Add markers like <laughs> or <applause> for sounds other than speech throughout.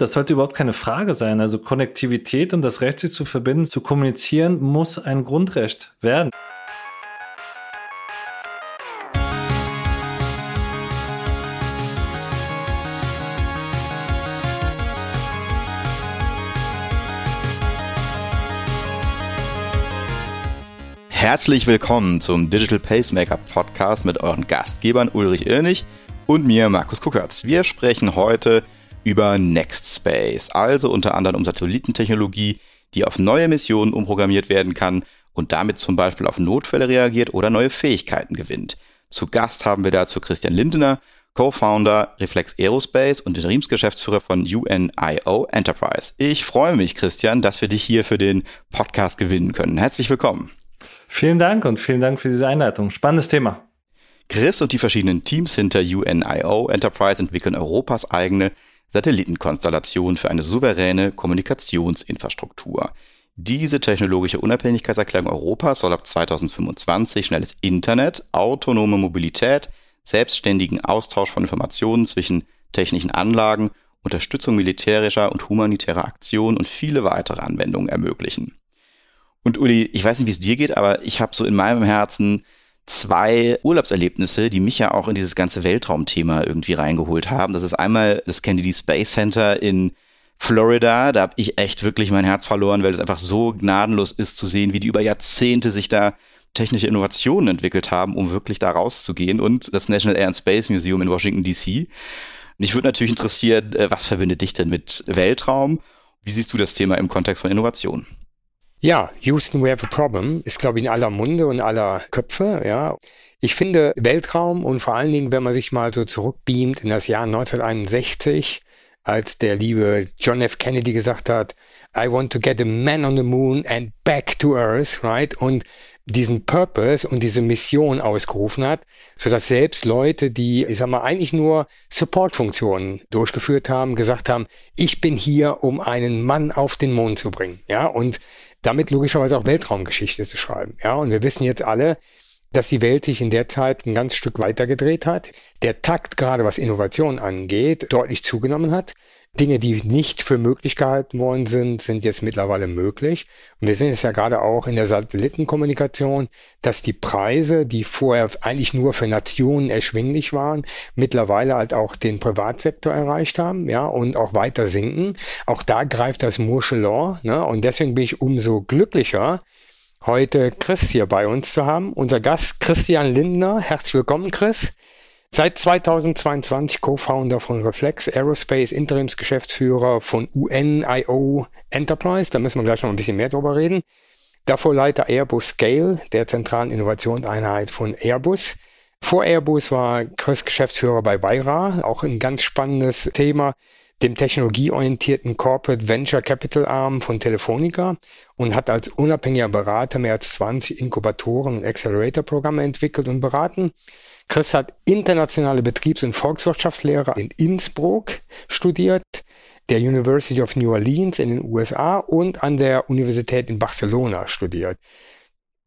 Das sollte überhaupt keine Frage sein. Also Konnektivität und das Recht, sich zu verbinden, zu kommunizieren, muss ein Grundrecht werden. Herzlich willkommen zum Digital Pacemaker Podcast mit euren Gastgebern Ulrich Irnig und mir, Markus Kuckertz. Wir sprechen heute über Nextspace, also unter anderem um Satellitentechnologie, die auf neue Missionen umprogrammiert werden kann und damit zum Beispiel auf Notfälle reagiert oder neue Fähigkeiten gewinnt. Zu Gast haben wir dazu Christian Lindener, Co-Founder Reflex Aerospace und Interimsgeschäftsführer von UNIO Enterprise. Ich freue mich, Christian, dass wir dich hier für den Podcast gewinnen können. Herzlich willkommen. Vielen Dank und vielen Dank für diese Einleitung. Spannendes Thema. Chris und die verschiedenen Teams hinter UNIO Enterprise entwickeln Europas eigene Satellitenkonstellation für eine souveräne Kommunikationsinfrastruktur. Diese technologische Unabhängigkeitserklärung Europas soll ab 2025 schnelles Internet, autonome Mobilität, selbstständigen Austausch von Informationen zwischen technischen Anlagen, Unterstützung militärischer und humanitärer Aktionen und viele weitere Anwendungen ermöglichen. Und Uli, ich weiß nicht, wie es dir geht, aber ich habe so in meinem Herzen zwei Urlaubserlebnisse, die mich ja auch in dieses ganze Weltraumthema irgendwie reingeholt haben. Das ist einmal das Kennedy Space Center in Florida. Da habe ich echt wirklich mein Herz verloren, weil es einfach so gnadenlos ist zu sehen, wie die über Jahrzehnte sich da technische Innovationen entwickelt haben, um wirklich da rauszugehen. Und das National Air and Space Museum in Washington, DC. Und ich würde natürlich interessieren, äh, was verbindet dich denn mit Weltraum? Wie siehst du das Thema im Kontext von Innovation? Ja, Houston, we have a problem ist, glaube ich, in aller Munde und aller Köpfe, ja. Ich finde Weltraum und vor allen Dingen, wenn man sich mal so zurückbeamt in das Jahr 1961, als der liebe John F. Kennedy gesagt hat, I want to get a man on the moon and back to Earth, right? Und diesen Purpose und diese Mission ausgerufen hat, so dass selbst Leute, die, ich sag mal, eigentlich nur Support-Funktionen durchgeführt haben, gesagt haben, ich bin hier, um einen Mann auf den Mond zu bringen, ja, und damit logischerweise auch Weltraumgeschichte zu schreiben. Ja, und wir wissen jetzt alle, dass die Welt sich in der Zeit ein ganz Stück weiter gedreht hat. Der Takt, gerade was Innovation angeht, deutlich zugenommen hat. Dinge, die nicht für möglich gehalten worden sind, sind jetzt mittlerweile möglich. Und wir sehen es ja gerade auch in der Satellitenkommunikation, dass die Preise, die vorher eigentlich nur für Nationen erschwinglich waren, mittlerweile halt auch den Privatsektor erreicht haben, ja, und auch weiter sinken. Auch da greift das Moore'sche Law, ne? Und deswegen bin ich umso glücklicher, heute Chris hier bei uns zu haben. Unser Gast Christian Lindner. Herzlich willkommen, Chris. Seit 2022 Co-Founder von Reflex Aerospace, Interimsgeschäftsführer von UNIO Enterprise. Da müssen wir gleich noch ein bisschen mehr drüber reden. Davor Leiter Airbus Scale, der zentralen Innovationseinheit von Airbus. Vor Airbus war Chris Geschäftsführer bei Weira, auch ein ganz spannendes Thema, dem technologieorientierten Corporate Venture Capital Arm von Telefonica und hat als unabhängiger Berater mehr als 20 Inkubatoren und Accelerator-Programme entwickelt und beraten. Chris hat internationale Betriebs- und Volkswirtschaftslehre in Innsbruck studiert, der University of New Orleans in den USA und an der Universität in Barcelona studiert.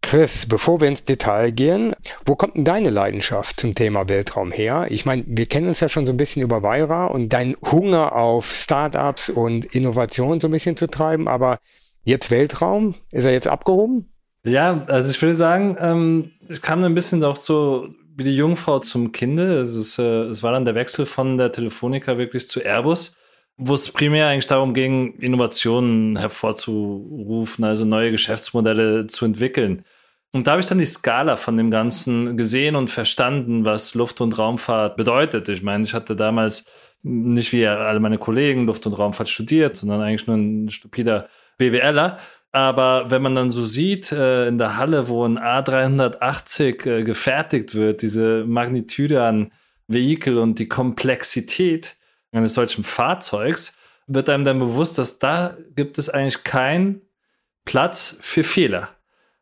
Chris, bevor wir ins Detail gehen, wo kommt denn deine Leidenschaft zum Thema Weltraum her? Ich meine, wir kennen uns ja schon so ein bisschen über Weira und dein Hunger auf Startups und Innovation so ein bisschen zu treiben, aber jetzt Weltraum, ist er jetzt abgehoben? Ja, also ich würde sagen, ähm, ich kam ein bisschen auch so wie die Jungfrau zum Kinde. Es, äh, es war dann der Wechsel von der Telefonica wirklich zu Airbus, wo es primär eigentlich darum ging, Innovationen hervorzurufen, also neue Geschäftsmodelle zu entwickeln. Und da habe ich dann die Skala von dem Ganzen gesehen und verstanden, was Luft- und Raumfahrt bedeutet. Ich meine, ich hatte damals nicht wie alle meine Kollegen Luft- und Raumfahrt studiert, sondern eigentlich nur ein stupider BWLer. Aber wenn man dann so sieht, äh, in der Halle, wo ein A380 äh, gefertigt wird, diese Magnitude an Vehikel und die Komplexität eines solchen Fahrzeugs, wird einem dann bewusst, dass da gibt es eigentlich keinen Platz für Fehler.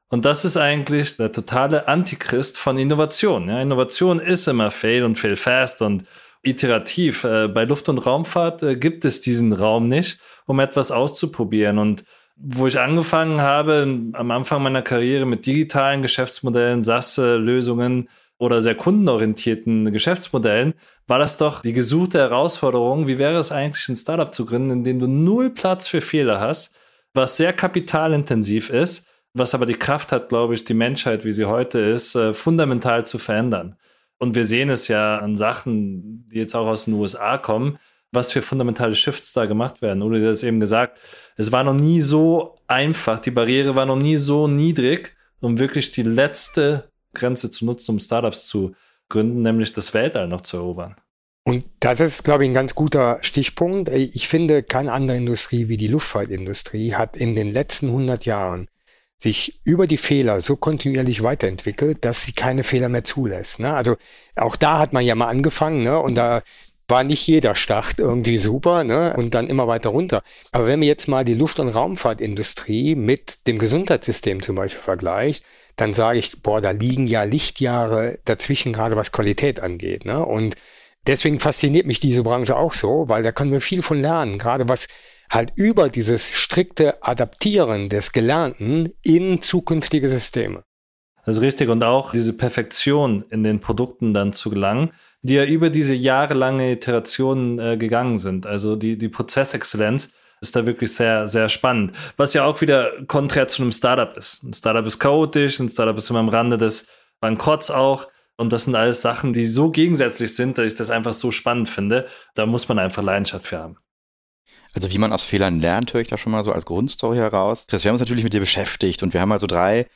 Und das ist eigentlich der totale Antichrist von Innovation. Ja, Innovation ist immer fail und fail fast und iterativ. Äh, bei Luft- und Raumfahrt äh, gibt es diesen Raum nicht, um etwas auszuprobieren. Und wo ich angefangen habe, am Anfang meiner Karriere mit digitalen Geschäftsmodellen, SaaS-Lösungen, oder sehr kundenorientierten Geschäftsmodellen, war das doch die gesuchte Herausforderung. Wie wäre es eigentlich, ein Startup zu gründen, in dem du null Platz für Fehler hast, was sehr kapitalintensiv ist, was aber die Kraft hat, glaube ich, die Menschheit, wie sie heute ist, äh, fundamental zu verändern. Und wir sehen es ja an Sachen, die jetzt auch aus den USA kommen, was für fundamentale Shifts da gemacht werden. Oder du hast eben gesagt, es war noch nie so einfach, die Barriere war noch nie so niedrig, um wirklich die letzte Grenze zu nutzen, um Startups zu gründen, nämlich das Weltall noch zu erobern. Und das ist, glaube ich, ein ganz guter Stichpunkt. Ich finde, keine andere Industrie wie die Luftfahrtindustrie hat in den letzten 100 Jahren sich über die Fehler so kontinuierlich weiterentwickelt, dass sie keine Fehler mehr zulässt. Ne? Also auch da hat man ja mal angefangen ne? und da war nicht jeder Start irgendwie super ne? und dann immer weiter runter. Aber wenn man jetzt mal die Luft- und Raumfahrtindustrie mit dem Gesundheitssystem zum Beispiel vergleicht, dann sage ich, boah, da liegen ja Lichtjahre dazwischen, gerade was Qualität angeht. Ne? Und deswegen fasziniert mich diese Branche auch so, weil da können wir viel von lernen, gerade was halt über dieses strikte Adaptieren des Gelernten in zukünftige Systeme. Das ist richtig. Und auch diese Perfektion in den Produkten dann zu gelangen, die ja über diese jahrelange Iterationen äh, gegangen sind. Also die, die Prozessexzellenz ist da wirklich sehr, sehr spannend. Was ja auch wieder konträr zu einem Startup ist. Ein Startup ist chaotisch, ein Startup ist immer am Rande des Bankrotts auch. Und das sind alles Sachen, die so gegensätzlich sind, dass ich das einfach so spannend finde. Da muss man einfach Leidenschaft für haben. Also wie man aus Fehlern lernt, höre ich da schon mal so als Grundstory heraus. Chris, wir haben uns natürlich mit dir beschäftigt und wir haben also drei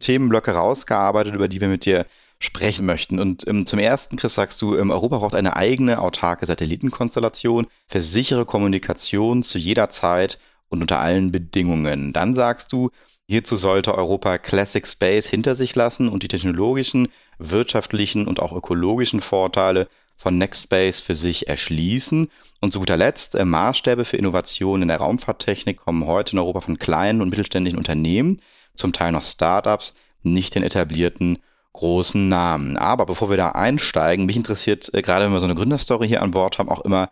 Themenblöcke rausgearbeitet, über die wir mit dir sprechen möchten. Und ähm, zum ersten, Chris, sagst du, ähm, Europa braucht eine eigene autarke Satellitenkonstellation für sichere Kommunikation zu jeder Zeit und unter allen Bedingungen. Dann sagst du, hierzu sollte Europa Classic Space hinter sich lassen und die technologischen, wirtschaftlichen und auch ökologischen Vorteile von Nextspace für sich erschließen. Und zu guter Letzt, äh, Maßstäbe für Innovationen in der Raumfahrttechnik kommen heute in Europa von kleinen und mittelständischen Unternehmen, zum Teil noch Startups, nicht den etablierten großen Namen. Aber bevor wir da einsteigen, mich interessiert, äh, gerade wenn wir so eine Gründerstory hier an Bord haben, auch immer,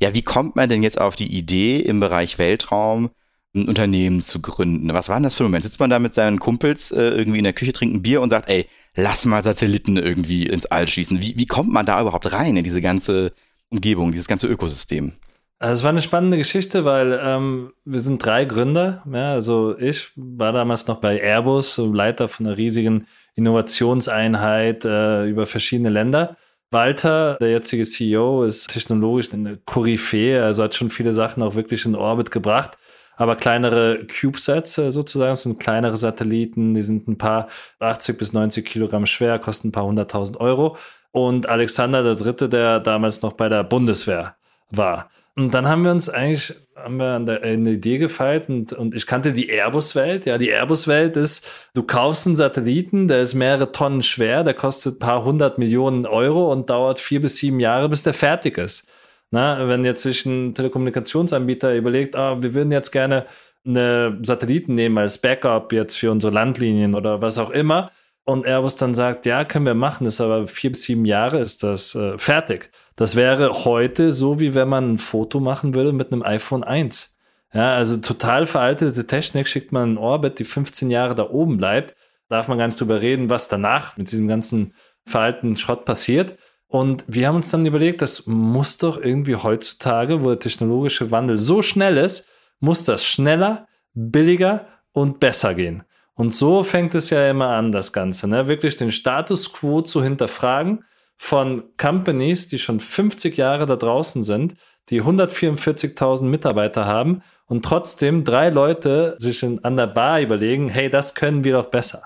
ja, wie kommt man denn jetzt auf die Idee, im Bereich Weltraum ein Unternehmen zu gründen? Was war denn das für ein Moment? Sitzt man da mit seinen Kumpels äh, irgendwie in der Küche, trinkt ein Bier und sagt, ey, lass mal Satelliten irgendwie ins All schießen. Wie, wie kommt man da überhaupt rein in diese ganze Umgebung, dieses ganze Ökosystem? Also es war eine spannende Geschichte, weil ähm, wir sind drei Gründer. Ja, also ich war damals noch bei Airbus, Leiter von einer riesigen Innovationseinheit äh, über verschiedene Länder. Walter, der jetzige CEO, ist technologisch eine Koryphäe, also hat schon viele Sachen auch wirklich in Orbit gebracht. Aber kleinere CubeSats äh, sozusagen das sind kleinere Satelliten, die sind ein paar 80 bis 90 Kilogramm schwer, kosten ein paar hunderttausend Euro. Und Alexander der Dritte, der damals noch bei der Bundeswehr war. Und dann haben wir uns eigentlich haben wir an der, eine Idee gefeilt und, und ich kannte die Airbus-Welt. Ja, die Airbus-Welt ist, du kaufst einen Satelliten, der ist mehrere Tonnen schwer, der kostet ein paar hundert Millionen Euro und dauert vier bis sieben Jahre, bis der fertig ist. Na, wenn jetzt sich ein Telekommunikationsanbieter überlegt, ah, wir würden jetzt gerne eine Satelliten nehmen als Backup jetzt für unsere Landlinien oder was auch immer, und Airbus dann sagt, ja, können wir machen, ist aber vier bis sieben Jahre ist das äh, fertig. Das wäre heute so, wie wenn man ein Foto machen würde mit einem iPhone 1. Ja, also total veraltete Technik schickt man in Orbit, die 15 Jahre da oben bleibt. Darf man gar nicht drüber reden, was danach mit diesem ganzen veralteten Schrott passiert. Und wir haben uns dann überlegt, das muss doch irgendwie heutzutage, wo der technologische Wandel so schnell ist, muss das schneller, billiger und besser gehen. Und so fängt es ja immer an, das Ganze, ne? wirklich den Status quo zu hinterfragen von Companies, die schon 50 Jahre da draußen sind, die 144.000 Mitarbeiter haben und trotzdem drei Leute sich in, an der Bar überlegen, hey, das können wir doch besser.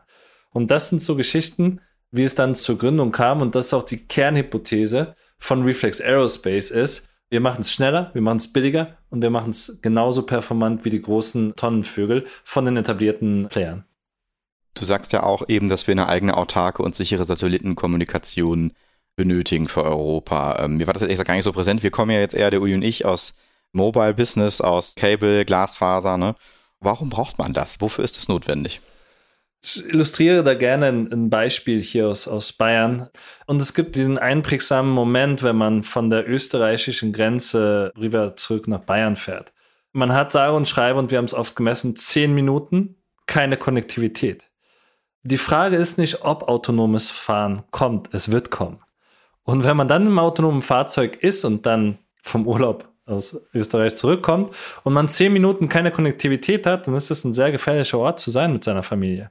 Und das sind so Geschichten, wie es dann zur Gründung kam und das ist auch die Kernhypothese von Reflex Aerospace ist, wir machen es schneller, wir machen es billiger und wir machen es genauso performant wie die großen Tonnenvögel von den etablierten Playern. Du sagst ja auch eben, dass wir eine eigene autarke und sichere Satellitenkommunikation benötigen für Europa. Ähm, mir war das jetzt gar nicht so präsent. Wir kommen ja jetzt eher, der Uli und ich, aus Mobile Business, aus Cable, Glasfaser. Ne? Warum braucht man das? Wofür ist das notwendig? Ich illustriere da gerne ein, Beispiel hier aus, aus Bayern. Und es gibt diesen einprägsamen Moment, wenn man von der österreichischen Grenze rüber zurück nach Bayern fährt. Man hat sage und schreibe, und wir haben es oft gemessen, zehn Minuten, keine Konnektivität. die Frage ist nicht, ob autonomes Fahren kommt, es wird kommen. Und wenn man dann im autonomen Fahrzeug ist und dann vom Urlaub aus Österreich zurückkommt und man zehn Minuten keine Konnektivität hat, dann ist das ein sehr gefährlicher Ort zu sein mit seiner Familie.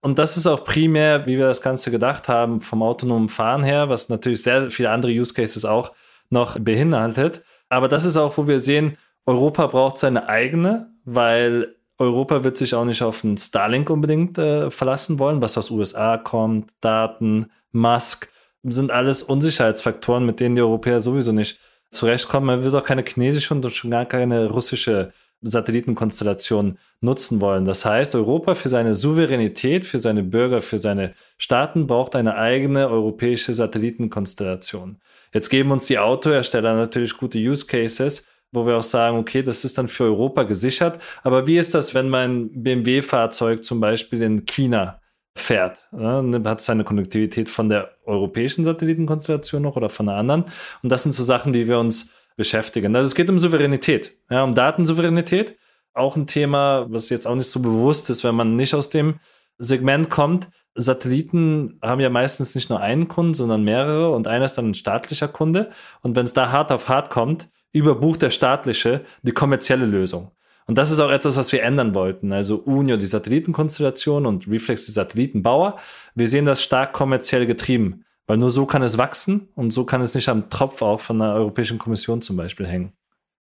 Und das ist auch primär, wie wir das Ganze gedacht haben, vom autonomen Fahren her, was natürlich sehr viele andere Use Cases auch noch beinhaltet. Aber das ist auch, wo wir sehen, Europa braucht seine eigene, weil Europa wird sich auch nicht auf ein Starlink unbedingt äh, verlassen wollen, was aus USA kommt, Daten, Musk, sind alles Unsicherheitsfaktoren, mit denen die Europäer sowieso nicht zurechtkommen. Man wird auch keine chinesische und schon gar keine russische Satellitenkonstellation nutzen wollen. Das heißt, Europa für seine Souveränität, für seine Bürger, für seine Staaten braucht eine eigene europäische Satellitenkonstellation. Jetzt geben uns die Autohersteller natürlich gute Use Cases, wo wir auch sagen, okay, das ist dann für Europa gesichert. Aber wie ist das, wenn mein BMW-Fahrzeug zum Beispiel in China fährt? Ne? Hat seine Konnektivität von der europäischen Satellitenkonstellation noch oder von einer anderen? Und das sind so Sachen, die wir uns beschäftigen. Also es geht um Souveränität, ja, um Datensouveränität. Auch ein Thema, was jetzt auch nicht so bewusst ist, wenn man nicht aus dem Segment kommt. Satelliten haben ja meistens nicht nur einen Kunden, sondern mehrere und einer ist dann ein staatlicher Kunde. Und wenn es da hart auf hart kommt, überbucht der staatliche die kommerzielle Lösung. Und das ist auch etwas, was wir ändern wollten. Also Unio, die Satellitenkonstellation und Reflex, die Satellitenbauer. Wir sehen das stark kommerziell getrieben, weil nur so kann es wachsen und so kann es nicht am Tropf auch von der Europäischen Kommission zum Beispiel hängen.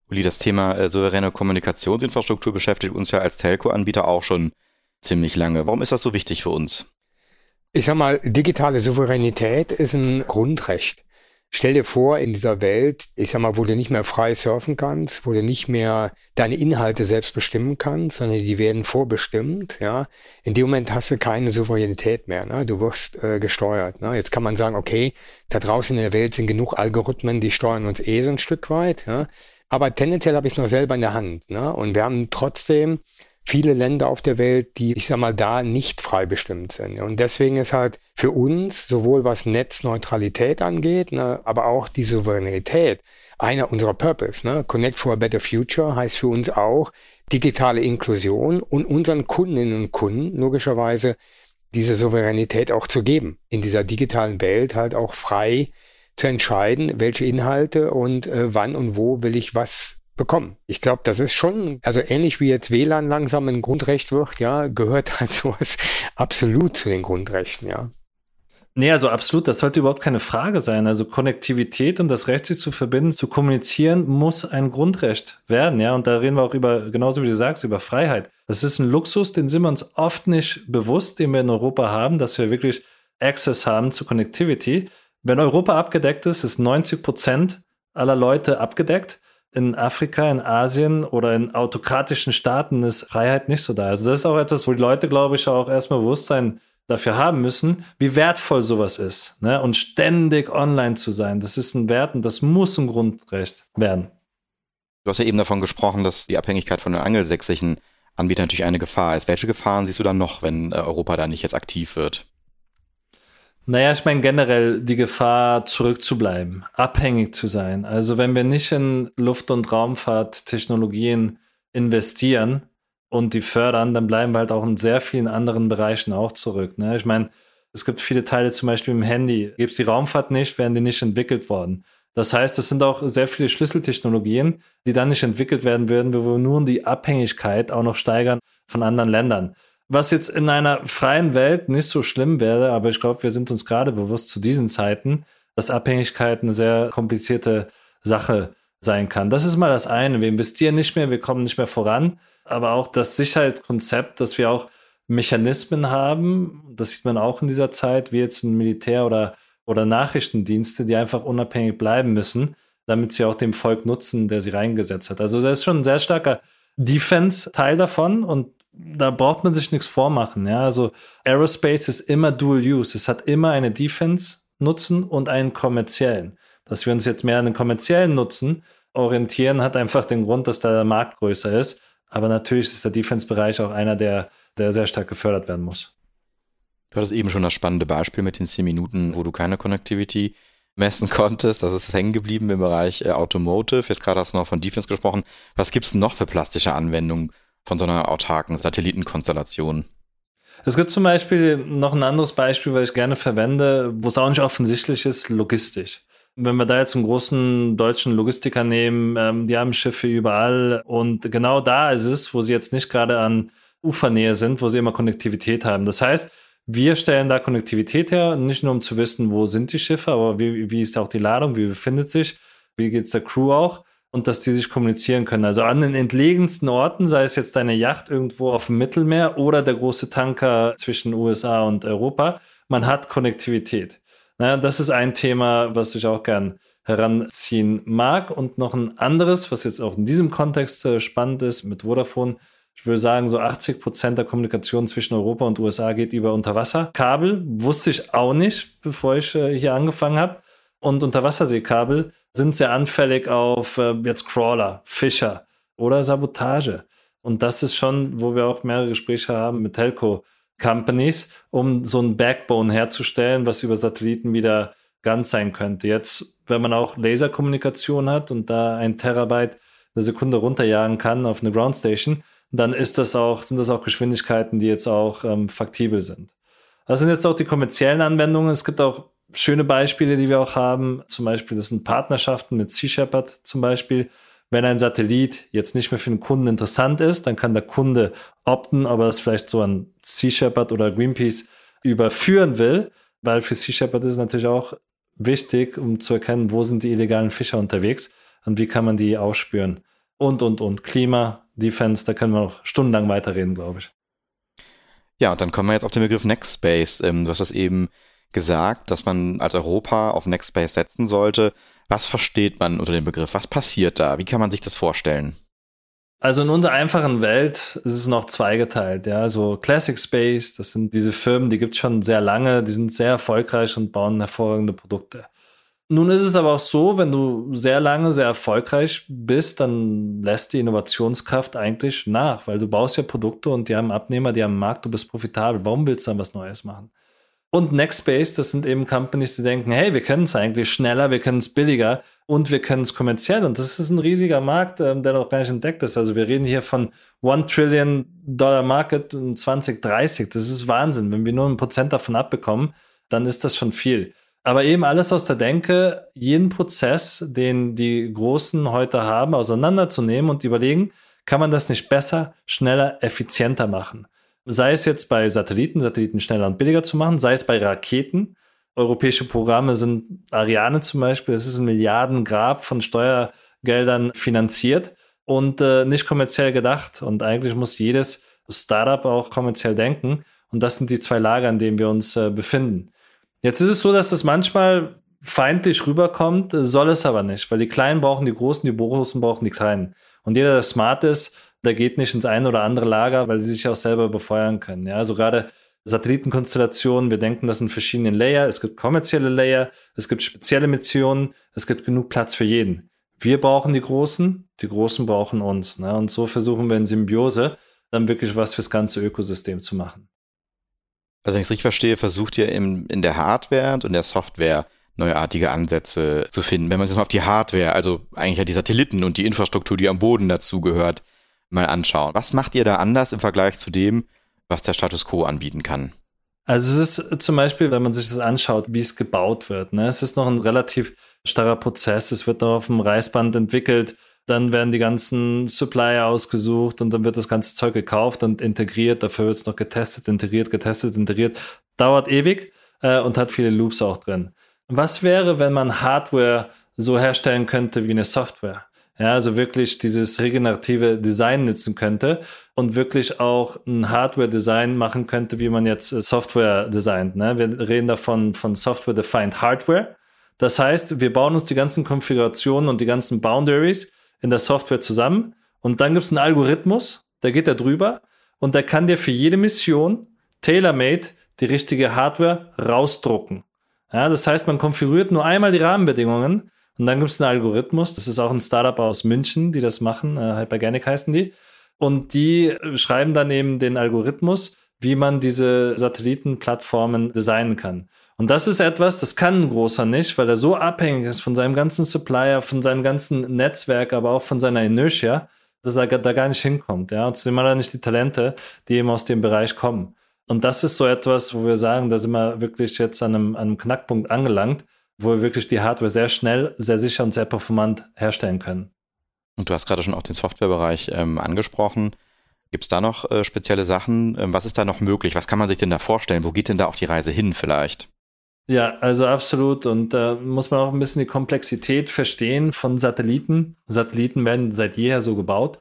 Uli, das Thema äh, souveräne Kommunikationsinfrastruktur beschäftigt uns ja als Telco-Anbieter auch schon ziemlich lange. Warum ist das so wichtig für uns? Ich sag mal, digitale Souveränität ist ein Grundrecht. Stell dir vor, in dieser Welt, ich sag mal, wo du nicht mehr frei surfen kannst, wo du nicht mehr deine Inhalte selbst bestimmen kannst, sondern die werden vorbestimmt, ja. In dem Moment hast du keine Souveränität mehr, ne? Du wirst äh, gesteuert, ne? Jetzt kann man sagen, okay, da draußen in der Welt sind genug Algorithmen, die steuern uns eh so ein Stück weit, ja. Aber tendenziell habe ich es noch selber in der Hand, ne? Und wir haben trotzdem viele Länder auf der Welt, die, ich sag mal, da nicht frei bestimmt sind. Und deswegen ist halt für uns, sowohl was Netzneutralität angeht, ne, aber auch die Souveränität, einer unserer Purpose. Ne? Connect for a Better Future heißt für uns auch digitale Inklusion und unseren Kundinnen und Kunden logischerweise diese Souveränität auch zu geben, in dieser digitalen Welt halt auch frei zu entscheiden, welche Inhalte und äh, wann und wo will ich was bekommen. Ich glaube, das ist schon, also ähnlich wie jetzt WLAN langsam ein Grundrecht wird, ja, gehört halt <laughs> sowas absolut zu den Grundrechten, ja. Nee, also absolut, das sollte überhaupt keine Frage sein. Also Konnektivität und das Recht, sich zu verbinden, zu kommunizieren, muss ein Grundrecht werden, ja. Und da reden wir auch über, genauso wie du sagst, über Freiheit. Das ist ein Luxus, den sind wir uns oft nicht bewusst, den wir in Europa haben, dass wir wirklich Access haben zu Connectivity. Wenn Europa abgedeckt ist, ist 90 Prozent aller Leute abgedeckt in Afrika, in Asien oder in autokratischen Staaten ist Freiheit nicht so da. Also das ist auch etwas, wo die Leute, glaube ich, auch erstmal Bewusstsein dafür haben müssen, wie wertvoll sowas ist. Ne? Und ständig online zu sein, das ist ein Wert und das muss ein Grundrecht werden. Du hast ja eben davon gesprochen, dass die Abhängigkeit von den angelsächsischen Anbietern natürlich eine Gefahr ist. Welche Gefahren siehst du dann noch, wenn äh, Europa da nicht jetzt aktiv wird? Naja, ich meine generell die Gefahr, zurückzubleiben, abhängig zu sein. Also wenn wir nicht in Luft- und Raumfahrttechnologien investieren und die fördern, dann bleiben wir halt auch in sehr vielen anderen Bereichen auch zurück. Ne? Ich meine, es gibt viele Teile, zum Beispiel im Handy. Gibt es die Raumfahrt nicht, werden die nicht entwickelt worden. Das heißt, es sind auch sehr viele Schlüsseltechnologien, die dann nicht entwickelt werden würden, wo wir nur die Abhängigkeit auch noch steigern von anderen Ländern. Was jetzt in einer freien Welt nicht so schlimm wäre, aber ich glaube, wir sind uns gerade bewusst zu diesen Zeiten, dass Abhängigkeit eine sehr komplizierte Sache sein kann. Das ist mal das eine. Wir investieren nicht mehr, wir kommen nicht mehr voran, aber auch das Sicherheitskonzept, dass wir auch Mechanismen haben, das sieht man auch in dieser Zeit, wie jetzt ein Militär oder, oder Nachrichtendienste, die einfach unabhängig bleiben müssen, damit sie auch dem Volk nutzen, der sie reingesetzt hat. Also das ist schon ein sehr starker Defense-Teil davon und da braucht man sich nichts vormachen. Ja? Also Aerospace ist immer Dual Use. Es hat immer eine Defense-Nutzen und einen kommerziellen. Dass wir uns jetzt mehr an den kommerziellen Nutzen orientieren, hat einfach den Grund, dass da der Markt größer ist. Aber natürlich ist der Defense-Bereich auch einer, der, der sehr stark gefördert werden muss. Du hattest eben schon das spannende Beispiel mit den 10 Minuten, wo du keine Connectivity messen konntest. Das ist hängen geblieben im Bereich äh, Automotive. Jetzt gerade hast du noch von Defense gesprochen. Was gibt es noch für plastische Anwendungen, von so einer autarken Satellitenkonstellation? Es gibt zum Beispiel noch ein anderes Beispiel, was ich gerne verwende, wo es auch nicht offensichtlich ist, logistisch. Wenn wir da jetzt einen großen deutschen Logistiker nehmen, ähm, die haben Schiffe überall und genau da ist es, wo sie jetzt nicht gerade an Ufernähe sind, wo sie immer Konnektivität haben. Das heißt, wir stellen da Konnektivität her, nicht nur um zu wissen, wo sind die Schiffe, aber wie, wie ist auch die Ladung, wie befindet sich, wie geht es der Crew auch und dass die sich kommunizieren können. Also an den entlegensten Orten, sei es jetzt deine Yacht irgendwo auf dem Mittelmeer oder der große Tanker zwischen USA und Europa, man hat Konnektivität. Naja, das ist ein Thema, was ich auch gern heranziehen mag. Und noch ein anderes, was jetzt auch in diesem Kontext äh, spannend ist mit Vodafone. Ich würde sagen, so 80 Prozent der Kommunikation zwischen Europa und USA geht über Unterwasserkabel. Wusste ich auch nicht, bevor ich äh, hier angefangen habe. Und Unterwasserseekabel sind sehr anfällig auf äh, jetzt Crawler, Fischer oder Sabotage. Und das ist schon, wo wir auch mehrere Gespräche haben mit Telco-Companies, um so ein Backbone herzustellen, was über Satelliten wieder ganz sein könnte. Jetzt, wenn man auch Laserkommunikation hat und da ein Terabyte eine Sekunde runterjagen kann auf eine Groundstation, dann ist das auch, sind das auch Geschwindigkeiten, die jetzt auch ähm, faktibel sind. Das sind jetzt auch die kommerziellen Anwendungen. Es gibt auch schöne Beispiele, die wir auch haben. Zum Beispiel, das sind Partnerschaften mit Sea Shepherd zum Beispiel. Wenn ein Satellit jetzt nicht mehr für den Kunden interessant ist, dann kann der Kunde opten, ob er es vielleicht so an Sea Shepherd oder Greenpeace überführen will, weil für Sea Shepherd ist es natürlich auch wichtig, um zu erkennen, wo sind die illegalen Fischer unterwegs und wie kann man die ausspüren. Und, und, und. Klima, Defense, da können wir noch stundenlang weiterreden, glaube ich. Ja, und dann kommen wir jetzt auf den Begriff Nextspace. Ähm, du hast das eben gesagt, dass man als Europa auf Nextspace setzen sollte. Was versteht man unter dem Begriff? Was passiert da? Wie kann man sich das vorstellen? Also in unserer einfachen Welt ist es noch zweigeteilt. Ja, also Classic Space, das sind diese Firmen, die gibt es schon sehr lange, die sind sehr erfolgreich und bauen hervorragende Produkte. Nun ist es aber auch so, wenn du sehr lange sehr erfolgreich bist, dann lässt die Innovationskraft eigentlich nach, weil du baust ja Produkte und die haben Abnehmer, die haben Markt, du bist profitabel. Warum willst du dann was Neues machen? Und Nextbase, das sind eben Companies, die denken, hey, wir können es eigentlich schneller, wir können es billiger und wir können es kommerziell. Und das ist ein riesiger Markt, ähm, der noch gar nicht entdeckt ist. Also wir reden hier von One Trillion Dollar Market in 2030. Das ist Wahnsinn. Wenn wir nur ein Prozent davon abbekommen, dann ist das schon viel. Aber eben alles aus der Denke, jeden Prozess, den die Großen heute haben, auseinanderzunehmen und überlegen, kann man das nicht besser, schneller, effizienter machen? Sei es jetzt bei Satelliten, Satelliten schneller und billiger zu machen, sei es bei Raketen. Europäische Programme sind Ariane zum Beispiel, es ist ein Milliardengrab von Steuergeldern finanziert und äh, nicht kommerziell gedacht. Und eigentlich muss jedes Startup auch kommerziell denken. Und das sind die zwei Lager, in denen wir uns äh, befinden. Jetzt ist es so, dass das manchmal feindlich rüberkommt, soll es aber nicht, weil die Kleinen brauchen die Großen, die Großen brauchen die Kleinen. Und jeder, der smart ist, der geht nicht ins eine oder andere Lager, weil die sich auch selber befeuern können. Ja, also gerade Satellitenkonstellationen, wir denken das in verschiedenen Layer. Es gibt kommerzielle Layer, es gibt spezielle Missionen, es gibt genug Platz für jeden. Wir brauchen die Großen, die Großen brauchen uns. Ne? Und so versuchen wir in Symbiose dann wirklich was fürs ganze Ökosystem zu machen. Also wenn ich es richtig verstehe, versucht ihr in, in der Hardware und in der Software neuartige Ansätze zu finden. Wenn man sich mal auf die Hardware, also eigentlich ja die Satelliten und die Infrastruktur, die am Boden dazugehört, mal anschauen. Was macht ihr da anders im Vergleich zu dem, was der Status quo anbieten kann? Also es ist zum Beispiel, wenn man sich das anschaut, wie es gebaut wird. Ne? Es ist noch ein relativ starrer Prozess. Es wird noch auf dem Reißband entwickelt. Dann werden die ganzen Supplier ausgesucht und dann wird das ganze Zeug gekauft und integriert. Dafür wird es noch getestet, integriert, getestet, integriert. Dauert ewig äh, und hat viele Loops auch drin. Was wäre, wenn man Hardware so herstellen könnte wie eine Software? Ja, also wirklich dieses regenerative Design nutzen könnte und wirklich auch ein Hardware-Design machen könnte, wie man jetzt äh, Software designt. Ne? Wir reden davon von Software-Defined Hardware. Das heißt, wir bauen uns die ganzen Konfigurationen und die ganzen Boundaries in der Software zusammen und dann gibt es einen Algorithmus, der geht da drüber und der kann dir für jede Mission tailor-made die richtige Hardware rausdrucken. Ja, das heißt, man konfiguriert nur einmal die Rahmenbedingungen und dann gibt es einen Algorithmus, das ist auch ein Startup aus München, die das machen, äh, Hyperganic heißen die. Und die schreiben dann eben den Algorithmus, wie man diese Satellitenplattformen designen kann. Und das ist etwas, das kann ein großer nicht, weil er so abhängig ist von seinem ganzen Supplier, von seinem ganzen Netzwerk, aber auch von seiner Inertia, dass er da gar nicht hinkommt. Ja, und zudem hat er nicht die Talente, die eben aus dem Bereich kommen. Und das ist so etwas, wo wir sagen, da sind wir wirklich jetzt an einem, an einem Knackpunkt angelangt, wo wir wirklich die Hardware sehr schnell, sehr sicher und sehr performant herstellen können. Und du hast gerade schon auch den Softwarebereich ähm, angesprochen. Gibt es da noch äh, spezielle Sachen? Ähm, was ist da noch möglich? Was kann man sich denn da vorstellen? Wo geht denn da auch die Reise hin vielleicht? Ja, also absolut. Und da äh, muss man auch ein bisschen die Komplexität verstehen von Satelliten. Satelliten werden seit jeher so gebaut,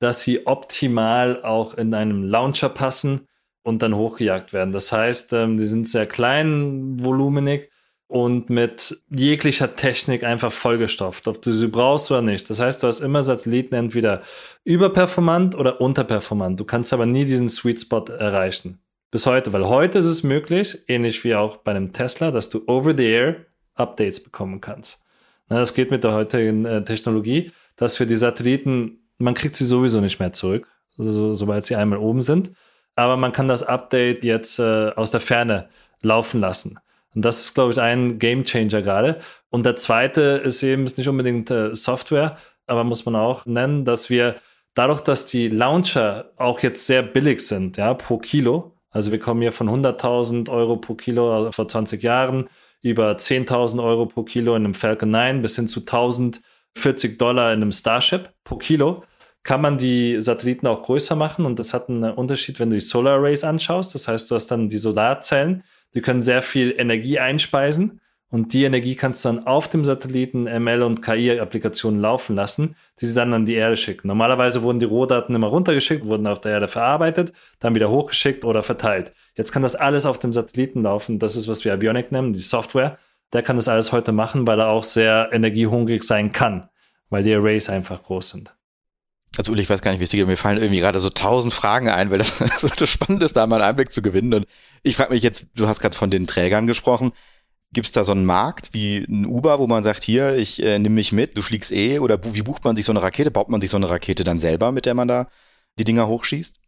dass sie optimal auch in einem Launcher passen und dann hochgejagt werden. Das heißt, ähm, die sind sehr klein, volumenig und mit jeglicher Technik einfach vollgestopft, ob du sie brauchst oder nicht. Das heißt, du hast immer Satelliten entweder überperformant oder unterperformant. Du kannst aber nie diesen Sweet Spot erreichen. Bis heute, weil heute ist es möglich, ähnlich wie auch bei einem Tesla, dass du over the air Updates bekommen kannst. Na, das geht mit der heutigen äh, Technologie, dass für die Satelliten, man kriegt sie sowieso nicht mehr zurück, so, sobald sie einmal oben sind. Aber man kann das Update jetzt äh, aus der Ferne laufen lassen. Und das ist, glaube ich, ein Game Changer gerade. Und der zweite ist eben ist nicht unbedingt äh, Software, aber muss man auch nennen, dass wir dadurch, dass die Launcher auch jetzt sehr billig sind, ja, pro Kilo, also wir kommen hier von 100.000 Euro pro Kilo also vor 20 Jahren über 10.000 Euro pro Kilo in einem Falcon 9 bis hin zu 1.040 Dollar in einem Starship pro Kilo kann man die Satelliten auch größer machen und das hat einen Unterschied, wenn du die Solar Arrays anschaust. Das heißt, du hast dann die Solarzellen, die können sehr viel Energie einspeisen und die Energie kannst du dann auf dem Satelliten ML und KI-Applikationen laufen lassen, die sie dann an die Erde schicken. Normalerweise wurden die Rohdaten immer runtergeschickt, wurden auf der Erde verarbeitet, dann wieder hochgeschickt oder verteilt. Jetzt kann das alles auf dem Satelliten laufen. Das ist, was wir Avionic nennen, die Software. Der kann das alles heute machen, weil er auch sehr energiehungrig sein kann, weil die Arrays einfach groß sind. Also Uli, ich weiß gar nicht, wie es dir geht. Mir fallen irgendwie gerade so tausend Fragen ein, weil das <laughs> so spannend ist, da mal einen Einblick zu gewinnen. Und ich frage mich jetzt, du hast gerade von den Trägern gesprochen. Gibt es da so einen Markt wie ein Uber, wo man sagt, hier, ich äh, nehme mich mit, du fliegst eh? Oder wie bucht man sich so eine Rakete? Baut man sich so eine Rakete dann selber, mit der man da die Dinger hochschießt?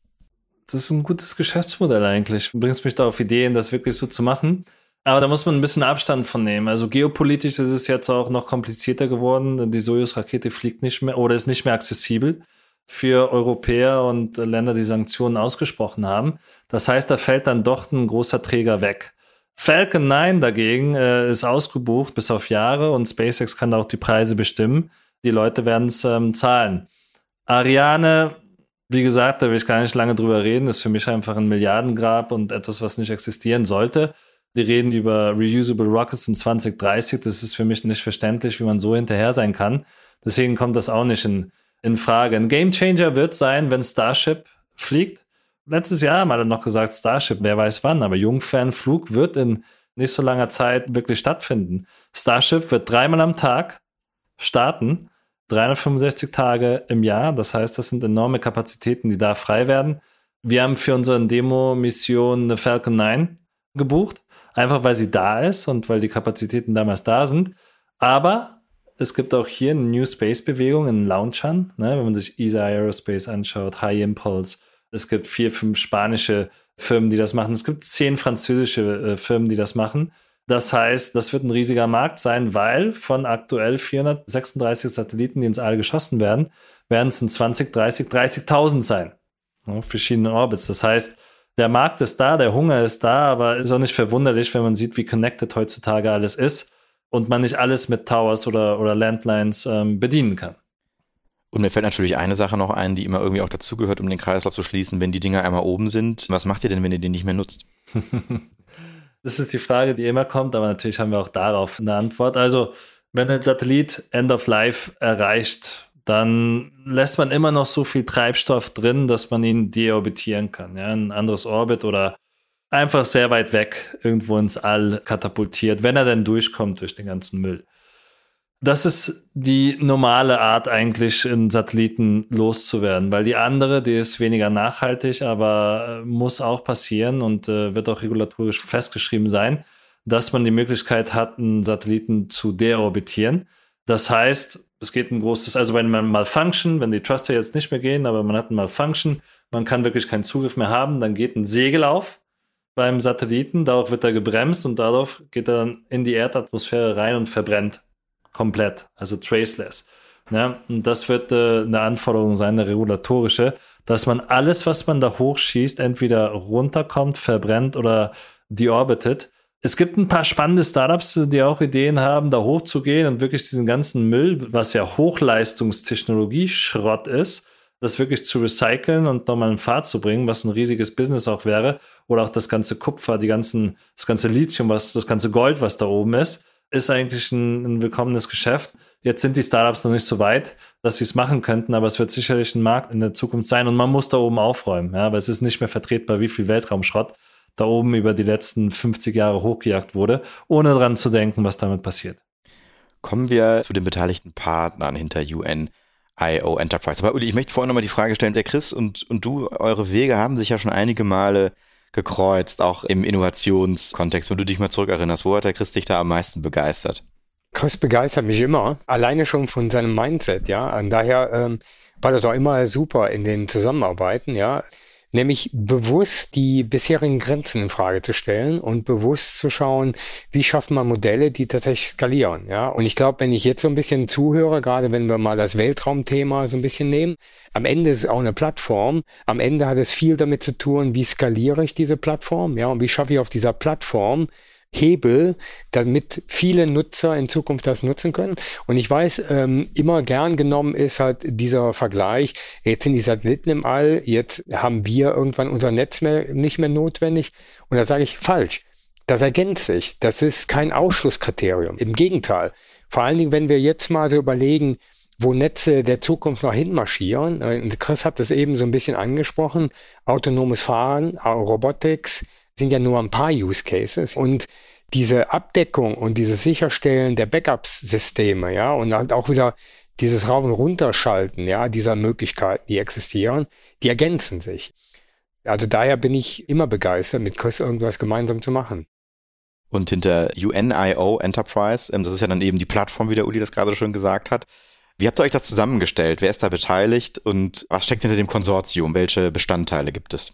Das ist ein gutes Geschäftsmodell eigentlich. Du bringst mich da auf Ideen, das wirklich so zu machen. Aber da muss man ein bisschen Abstand von nehmen. Also geopolitisch ist es jetzt auch noch komplizierter geworden. Die Soyuz-Rakete fliegt nicht mehr oder ist nicht mehr accessibel für Europäer und Länder, die Sanktionen ausgesprochen haben. Das heißt, da fällt dann doch ein großer Träger weg. Falcon 9 dagegen äh, ist ausgebucht bis auf Jahre und SpaceX kann auch die Preise bestimmen. Die Leute werden es ähm, zahlen. Ariane, wie gesagt, da will ich gar nicht lange drüber reden, ist für mich einfach ein Milliardengrab und etwas, was nicht existieren sollte. Die reden über Reusable Rockets in 2030. Das ist für mich nicht verständlich, wie man so hinterher sein kann. Deswegen kommt das auch nicht in, in Frage. Ein Gamechanger wird sein, wenn Starship fliegt. Letztes Jahr haben alle noch gesagt Starship, wer weiß wann, aber Jungfernflug wird in nicht so langer Zeit wirklich stattfinden. Starship wird dreimal am Tag starten, 365 Tage im Jahr. Das heißt, das sind enorme Kapazitäten, die da frei werden. Wir haben für unsere Demo-Mission eine Falcon 9 gebucht, einfach weil sie da ist und weil die Kapazitäten damals da sind. Aber es gibt auch hier eine New Space-Bewegung in Launchern. Ne? Wenn man sich ESA Aerospace anschaut, High Impulse. Es gibt vier, fünf spanische Firmen, die das machen. Es gibt zehn französische äh, Firmen, die das machen. Das heißt, das wird ein riesiger Markt sein, weil von aktuell 436 Satelliten, die ins All geschossen werden, werden es in 2030 30.000 sein. Ja, verschiedene Orbits. Das heißt, der Markt ist da, der Hunger ist da, aber ist auch nicht verwunderlich, wenn man sieht, wie connected heutzutage alles ist und man nicht alles mit Towers oder, oder Landlines ähm, bedienen kann. Und mir fällt natürlich eine Sache noch ein, die immer irgendwie auch dazugehört, um den Kreislauf zu schließen. Wenn die Dinger einmal oben sind, was macht ihr denn, wenn ihr den nicht mehr nutzt? <laughs> das ist die Frage, die immer kommt, aber natürlich haben wir auch darauf eine Antwort. Also, wenn ein Satellit End of Life erreicht, dann lässt man immer noch so viel Treibstoff drin, dass man ihn deorbitieren kann. Ja? Ein anderes Orbit oder einfach sehr weit weg irgendwo ins All katapultiert, wenn er denn durchkommt durch den ganzen Müll. Das ist die normale Art eigentlich, in Satelliten loszuwerden, weil die andere, die ist weniger nachhaltig, aber äh, muss auch passieren und äh, wird auch regulatorisch festgeschrieben sein, dass man die Möglichkeit hat, einen Satelliten zu deorbitieren. Das heißt, es geht ein großes, also wenn man mal Function, wenn die Thruster jetzt nicht mehr gehen, aber man hat ein Malfunction, man kann wirklich keinen Zugriff mehr haben, dann geht ein Segel auf beim Satelliten, darauf wird er gebremst und darauf geht er dann in die Erdatmosphäre rein und verbrennt komplett, also traceless. Ja, und das wird äh, eine Anforderung sein, eine regulatorische, dass man alles, was man da hochschießt, entweder runterkommt, verbrennt oder deorbitet. Es gibt ein paar spannende Startups, die auch Ideen haben, da hochzugehen und wirklich diesen ganzen Müll, was ja Hochleistungstechnologie-Schrott ist, das wirklich zu recyceln und nochmal in Fahrt zu bringen, was ein riesiges Business auch wäre. Oder auch das ganze Kupfer, die ganzen, das ganze Lithium, was, das ganze Gold, was da oben ist, ist eigentlich ein, ein willkommenes Geschäft. Jetzt sind die Startups noch nicht so weit, dass sie es machen könnten, aber es wird sicherlich ein Markt in der Zukunft sein und man muss da oben aufräumen, ja, weil es ist nicht mehr vertretbar, wie viel Weltraumschrott da oben über die letzten 50 Jahre hochgejagt wurde, ohne dran zu denken, was damit passiert. Kommen wir zu den beteiligten Partnern hinter UN. IO Enterprise. Aber Uli, ich möchte vorhin nochmal die Frage stellen, der Chris und, und du, eure Wege haben sich ja schon einige Male gekreuzt, auch im Innovationskontext. Wenn du dich mal zurückerinnerst, wo hat der Chris dich da am meisten begeistert? Chris begeistert mich immer, alleine schon von seinem Mindset, ja. Und daher ähm, war das auch immer super in den Zusammenarbeiten, ja nämlich bewusst die bisherigen Grenzen in Frage zu stellen und bewusst zu schauen, wie schafft man Modelle, die tatsächlich skalieren. Ja? Und ich glaube, wenn ich jetzt so ein bisschen zuhöre, gerade wenn wir mal das Weltraumthema so ein bisschen nehmen, am Ende ist es auch eine Plattform. Am Ende hat es viel damit zu tun, wie skaliere ich diese Plattform, ja, und wie schaffe ich auf dieser Plattform Hebel, damit viele Nutzer in Zukunft das nutzen können. Und ich weiß, ähm, immer gern genommen ist halt dieser Vergleich, jetzt sind die Satelliten im All, jetzt haben wir irgendwann unser Netz mehr, nicht mehr notwendig. Und da sage ich falsch. Das ergänzt sich. Das ist kein Ausschlusskriterium. Im Gegenteil. Vor allen Dingen, wenn wir jetzt mal so überlegen, wo Netze der Zukunft noch hinmarschieren. Äh, und Chris hat das eben so ein bisschen angesprochen. Autonomes Fahren, Robotics, sind ja nur ein paar Use Cases und diese Abdeckung und dieses Sicherstellen der Backups-Systeme, ja, und halt auch wieder dieses Rauf- und Runterschalten, ja, dieser Möglichkeiten, die existieren, die ergänzen sich. Also daher bin ich immer begeistert, mit Chris irgendwas gemeinsam zu machen. Und hinter UNIO Enterprise, ähm, das ist ja dann eben die Plattform, wie der Uli das gerade schon gesagt hat. Wie habt ihr euch das zusammengestellt? Wer ist da beteiligt und was steckt hinter dem Konsortium? Welche Bestandteile gibt es?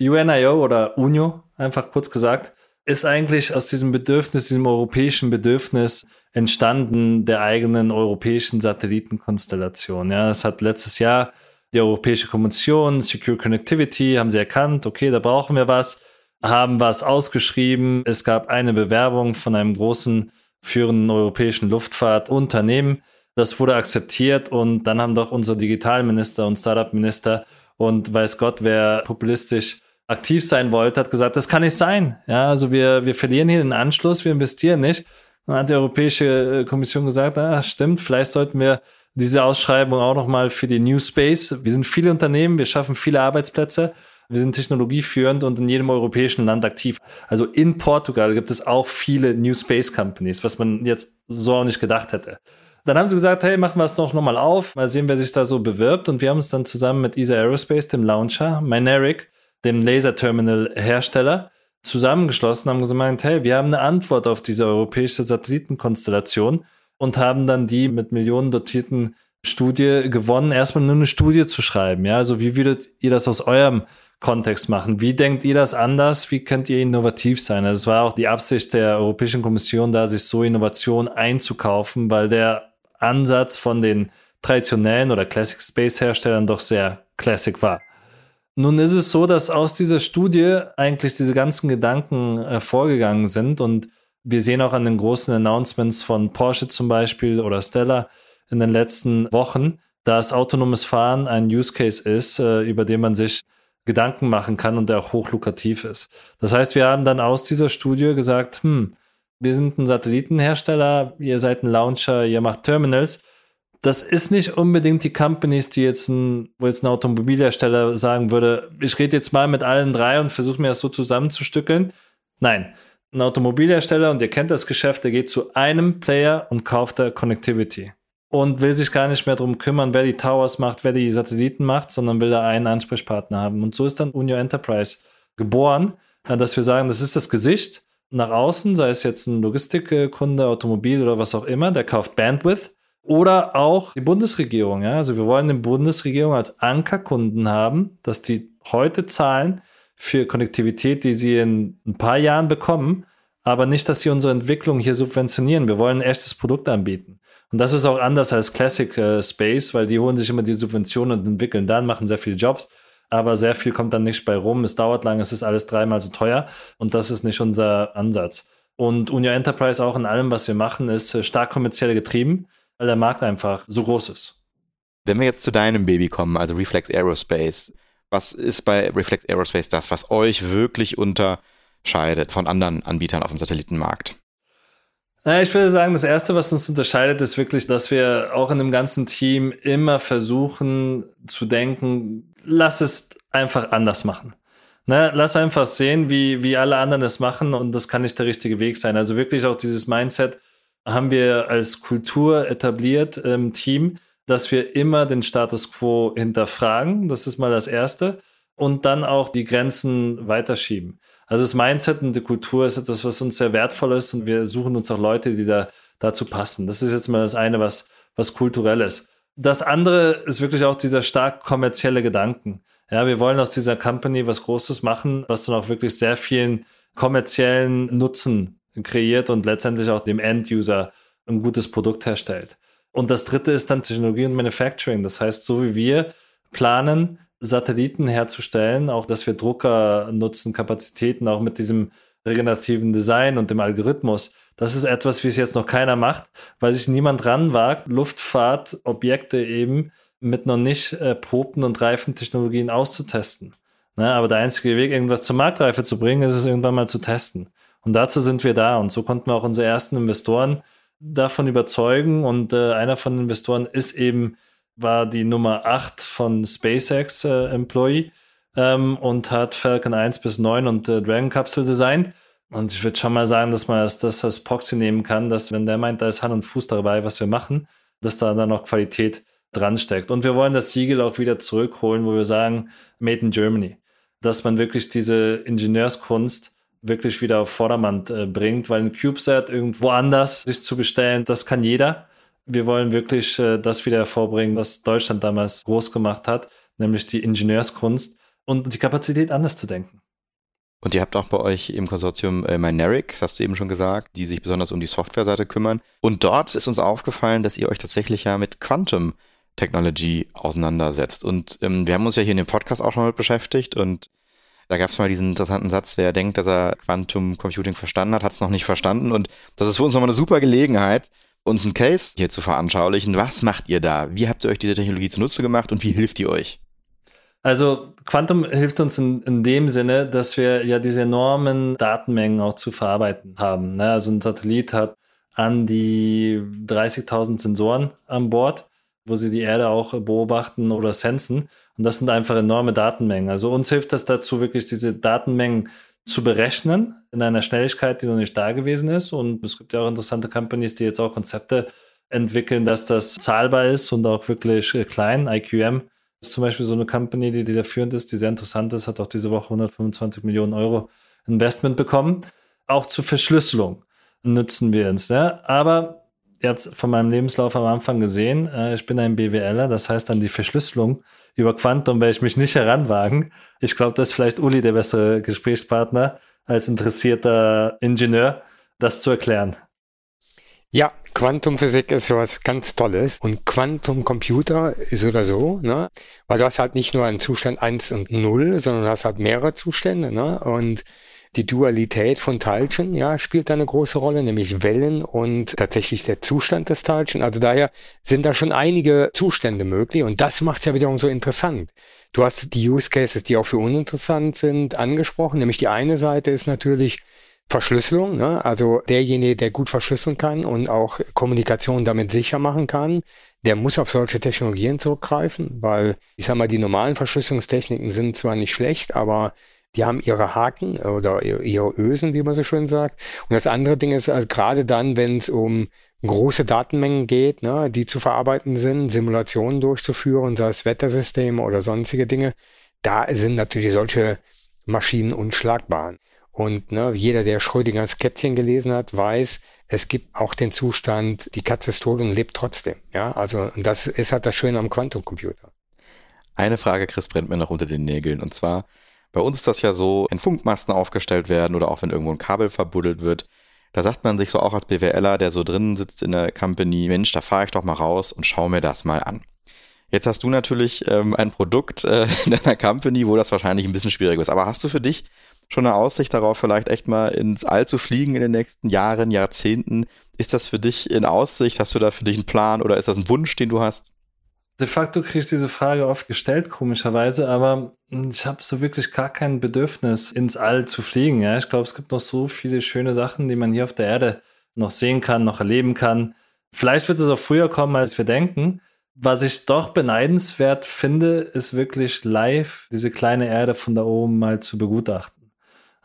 UNIO oder UNIO, einfach kurz gesagt, ist eigentlich aus diesem Bedürfnis, diesem europäischen Bedürfnis entstanden der eigenen europäischen Satellitenkonstellation. Ja, das hat letztes Jahr die Europäische Kommission, Secure Connectivity, haben sie erkannt, okay, da brauchen wir was, haben was ausgeschrieben. Es gab eine Bewerbung von einem großen führenden europäischen Luftfahrtunternehmen. Das wurde akzeptiert und dann haben doch unsere Digitalminister und Startup-Minister und weiß Gott, wer populistisch aktiv sein wollte, hat gesagt, das kann nicht sein. Ja, also wir, wir verlieren hier den Anschluss, wir investieren nicht. Dann hat die Europäische äh, Kommission gesagt, ah, stimmt, vielleicht sollten wir diese Ausschreibung auch nochmal für die New Space. Wir sind viele Unternehmen, wir schaffen viele Arbeitsplätze. Wir sind technologieführend und in jedem europäischen Land aktiv. Also in Portugal gibt es auch viele New Space Companies, was man jetzt so auch nicht gedacht hätte. Dann haben sie gesagt, hey, machen wir es doch nochmal auf, mal sehen, wer sich da so bewirbt. Und wir haben uns dann zusammen mit ESA Aerospace, dem Launcher, Mynaric, dem Laser-Terminal-Hersteller, zusammengeschlossen, haben gesagt, hey, wir haben eine Antwort auf diese europäische Satellitenkonstellation und haben dann die mit Millionen dotierten Studie gewonnen, erstmal nur eine Studie zu schreiben. Ja, also wie würdet ihr das aus eurem Kontext machen? Wie denkt ihr das anders? Wie könnt ihr innovativ sein? Also es war auch die Absicht der Europäischen Kommission, da sich so Innovation einzukaufen, weil der Ansatz von den traditionellen oder Classic Space Herstellern doch sehr classic war. Nun ist es so, dass aus dieser Studie eigentlich diese ganzen Gedanken hervorgegangen sind und wir sehen auch an den großen Announcements von Porsche zum Beispiel oder Stella in den letzten Wochen, dass autonomes Fahren ein Use Case ist, äh, über den man sich Gedanken machen kann und der auch hochlukrativ ist. Das heißt, wir haben dann aus dieser Studie gesagt, hm, wir sind ein Satellitenhersteller, ihr seid ein Launcher, ihr macht Terminals. Das ist nicht unbedingt die Companies, die jetzt ein, wo jetzt ein Automobilhersteller sagen würde, ich rede jetzt mal mit allen drei und versuche mir das so zusammenzustückeln. Nein, ein Automobilhersteller, und ihr kennt das Geschäft, der geht zu einem Player und kauft da Connectivity. Und will sich gar nicht mehr darum kümmern, wer die Towers macht, wer die Satelliten macht, sondern will da einen Ansprechpartner haben. Und so ist dann Unio Enterprise geboren, dass wir sagen, das ist das Gesicht nach außen, sei es jetzt ein Logistikkunde, Automobil oder was auch immer, der kauft Bandwidth. Oder auch die Bundesregierung. Ja? Also wir wollen die Bundesregierung als Ankerkunden haben, dass die heute zahlen für Konnektivität, die sie in ein paar Jahren bekommen, aber nicht, dass sie unsere Entwicklung hier subventionieren. Wir wollen ein echtes Produkt anbieten. Und das ist auch anders als Classic äh, Space, weil die holen sich immer die Subventionen und entwickeln dann, machen sehr viele Jobs, aber sehr viel kommt dann nicht bei rum. Es dauert lang, es ist alles dreimal so teuer und das ist nicht unser Ansatz. Und Unio Enterprise auch in allem, was wir machen, ist äh, stark kommerziell getrieben, weil der Markt einfach so groß ist. Wenn wir jetzt zu deinem Baby kommen, also Reflex Aerospace, was ist bei Reflex Aerospace das, was euch wirklich unterscheidet von anderen Anbietern auf dem Satellitenmarkt? Ich würde sagen, das Erste, was uns unterscheidet, ist wirklich, dass wir auch in dem ganzen Team immer versuchen zu denken, lass es einfach anders machen. Ne, lass einfach sehen, wie, wie alle anderen es machen und das kann nicht der richtige Weg sein. Also wirklich auch dieses Mindset haben wir als Kultur etabliert im Team, dass wir immer den Status quo hinterfragen. Das ist mal das Erste. Und dann auch die Grenzen weiterschieben. Also das Mindset und die Kultur ist etwas, was uns sehr wertvoll ist und wir suchen uns auch Leute, die da dazu passen. Das ist jetzt mal das eine, was, was kulturell ist. Das andere ist wirklich auch dieser stark kommerzielle Gedanken. Ja, wir wollen aus dieser Company was Großes machen, was dann auch wirklich sehr vielen kommerziellen Nutzen kreiert und letztendlich auch dem End-User ein gutes Produkt herstellt. Und das dritte ist dann Technologie und Manufacturing. Das heißt, so wie wir planen, Satelliten herzustellen, auch dass wir Drucker nutzen, Kapazitäten, auch mit diesem regenerativen Design und dem Algorithmus. Das ist etwas, wie es jetzt noch keiner macht, weil sich niemand ranwagt, Luftfahrtobjekte eben mit noch nicht erprobten und reifen Technologien auszutesten. Ne, aber der einzige Weg, irgendwas zur Marktreife zu bringen, ist es irgendwann mal zu testen. Und dazu sind wir da. Und so konnten wir auch unsere ersten Investoren davon überzeugen. Und äh, einer von den Investoren ist eben war die Nummer 8 von SpaceX äh, Employee ähm, und hat Falcon 1 bis 9 und äh, Dragon Kapsel designt. Und ich würde schon mal sagen, dass man das, das als Proxy nehmen kann, dass wenn der meint, da ist Hand und Fuß dabei, was wir machen, dass da dann noch Qualität dran steckt. Und wir wollen das Siegel auch wieder zurückholen, wo wir sagen, Made in Germany. Dass man wirklich diese Ingenieurskunst wirklich wieder auf Vordermann äh, bringt, weil ein CubeSat irgendwo anders sich zu bestellen, das kann jeder. Wir wollen wirklich äh, das wieder hervorbringen, was Deutschland damals groß gemacht hat, nämlich die Ingenieurskunst und die Kapazität anders zu denken. Und ihr habt auch bei euch im Konsortium äh, Mynaric, das hast du eben schon gesagt, die sich besonders um die Softwareseite kümmern. Und dort ist uns aufgefallen, dass ihr euch tatsächlich ja mit Quantum Technology auseinandersetzt. Und ähm, wir haben uns ja hier in dem Podcast auch schon mit beschäftigt und da gab es mal diesen interessanten Satz, wer denkt, dass er Quantum Computing verstanden hat, hat es noch nicht verstanden. Und das ist für uns nochmal eine super Gelegenheit, uns einen Case hier zu veranschaulichen. Was macht ihr da? Wie habt ihr euch diese Technologie zunutze gemacht und wie hilft die euch? Also Quantum hilft uns in, in dem Sinne, dass wir ja diese enormen Datenmengen auch zu verarbeiten haben. Ne? Also ein Satellit hat an die 30.000 Sensoren an Bord, wo sie die Erde auch beobachten oder sensen. Und das sind einfach enorme Datenmengen. Also uns hilft das dazu, wirklich diese Datenmengen zu berechnen in einer Schnelligkeit, die noch nicht da gewesen ist. Und es gibt ja auch interessante Companies, die jetzt auch Konzepte entwickeln, dass das zahlbar ist und auch wirklich klein. IQM zum Beispiel so eine Company, die, die da führend ist, die sehr interessant ist, hat auch diese Woche 125 Millionen Euro Investment bekommen. Auch zur Verschlüsselung nutzen wir uns. Ne? Aber ihr habt es von meinem Lebenslauf am Anfang gesehen, äh, ich bin ein BWLer, das heißt dann die Verschlüsselung über Quantum werde ich mich nicht heranwagen. Ich glaube, das ist vielleicht Uli der bessere Gesprächspartner als interessierter Ingenieur, das zu erklären. Ja, Quantumphysik ist sowas ganz Tolles und Quantumcomputer ist oder so, ne? Weil du hast halt nicht nur einen Zustand 1 und 0, sondern du hast halt mehrere Zustände, ne? Und die Dualität von Teilchen, ja, spielt da eine große Rolle, nämlich Wellen und tatsächlich der Zustand des Teilchen. Also daher sind da schon einige Zustände möglich und das macht es ja wiederum so interessant. Du hast die Use Cases, die auch für uninteressant sind, angesprochen. Nämlich die eine Seite ist natürlich Verschlüsselung, ne? also derjenige, der gut verschlüsseln kann und auch Kommunikation damit sicher machen kann, der muss auf solche Technologien zurückgreifen, weil ich sag mal, die normalen Verschlüsselungstechniken sind zwar nicht schlecht, aber die haben ihre Haken oder ihre Ösen, wie man so schön sagt. Und das andere Ding ist, also gerade dann, wenn es um große Datenmengen geht, ne, die zu verarbeiten sind, Simulationen durchzuführen, sei es Wettersysteme oder sonstige Dinge, da sind natürlich solche Maschinen unschlagbar. Und ne, jeder, der Schrödingers Kätzchen gelesen hat, weiß, es gibt auch den Zustand, die Katze ist tot und lebt trotzdem. Ja, also das ist halt das Schöne am Quantumcomputer. Eine Frage, Chris, brennt mir noch unter den Nägeln. Und zwar, bei uns ist das ja so, wenn Funkmasten aufgestellt werden oder auch wenn irgendwo ein Kabel verbuddelt wird, Da sagt man sich so auch als BWLer, der so drin sitzt in der Company, Mensch, da fahre ich doch mal raus und schaue mir das mal an. Jetzt hast du natürlich ähm, ein Produkt äh, <laughs> in deiner Company, wo das wahrscheinlich ein bisschen schwierig ist. Aber hast du für dich schon eine Aussicht darauf, vielleicht echt mal ins All zu fliegen in den nächsten Jahren, Jahrzehnten? Ist das für dich in Aussicht? Hast du da für dich einen Plan oder ist das ein Wunsch, den du hast? De facto kriegst du diese Frage oft gestellt, komischerweise, aber ich habe so wirklich gar kein Bedürfnis, ins All zu fliegen. Ja? Ich glaube, es gibt noch so viele schöne Sachen, die man hier auf der Erde noch sehen kann, noch erleben kann. Vielleicht wird es auch früher kommen, als wir denken. Was ich doch beneidenswert finde, ist wirklich live diese kleine Erde von da oben mal zu begutachten.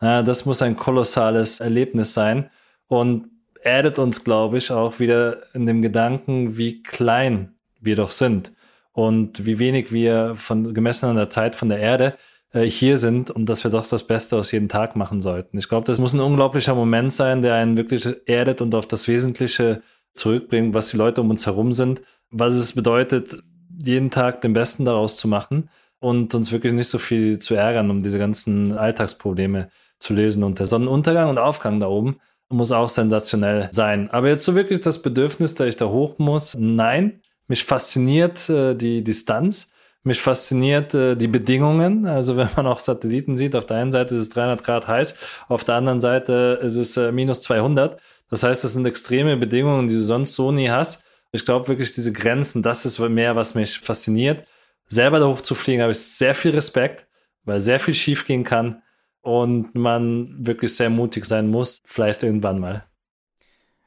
Das muss ein kolossales Erlebnis sein und erdet uns, glaube ich, auch wieder in dem Gedanken, wie klein wir doch sind und wie wenig wir von gemessen an der Zeit von der Erde äh, hier sind und dass wir doch das Beste aus jedem Tag machen sollten. Ich glaube, das muss ein unglaublicher Moment sein, der einen wirklich erdet und auf das Wesentliche zurückbringt, was die Leute um uns herum sind, was es bedeutet, jeden Tag den Besten daraus zu machen und uns wirklich nicht so viel zu ärgern, um diese ganzen Alltagsprobleme zu lösen. Und der Sonnenuntergang und Aufgang da oben muss auch sensationell sein. Aber jetzt so wirklich das Bedürfnis, dass ich da hoch muss, nein. Mich fasziniert äh, die Distanz. Mich fasziniert äh, die Bedingungen. Also wenn man auch Satelliten sieht, auf der einen Seite ist es 300 Grad heiß, auf der anderen Seite ist es äh, minus 200. Das heißt, das sind extreme Bedingungen, die du sonst so nie hast. Ich glaube wirklich, diese Grenzen, das ist mehr, was mich fasziniert. Selber da hochzufliegen, habe ich sehr viel Respekt, weil sehr viel schiefgehen kann und man wirklich sehr mutig sein muss, vielleicht irgendwann mal.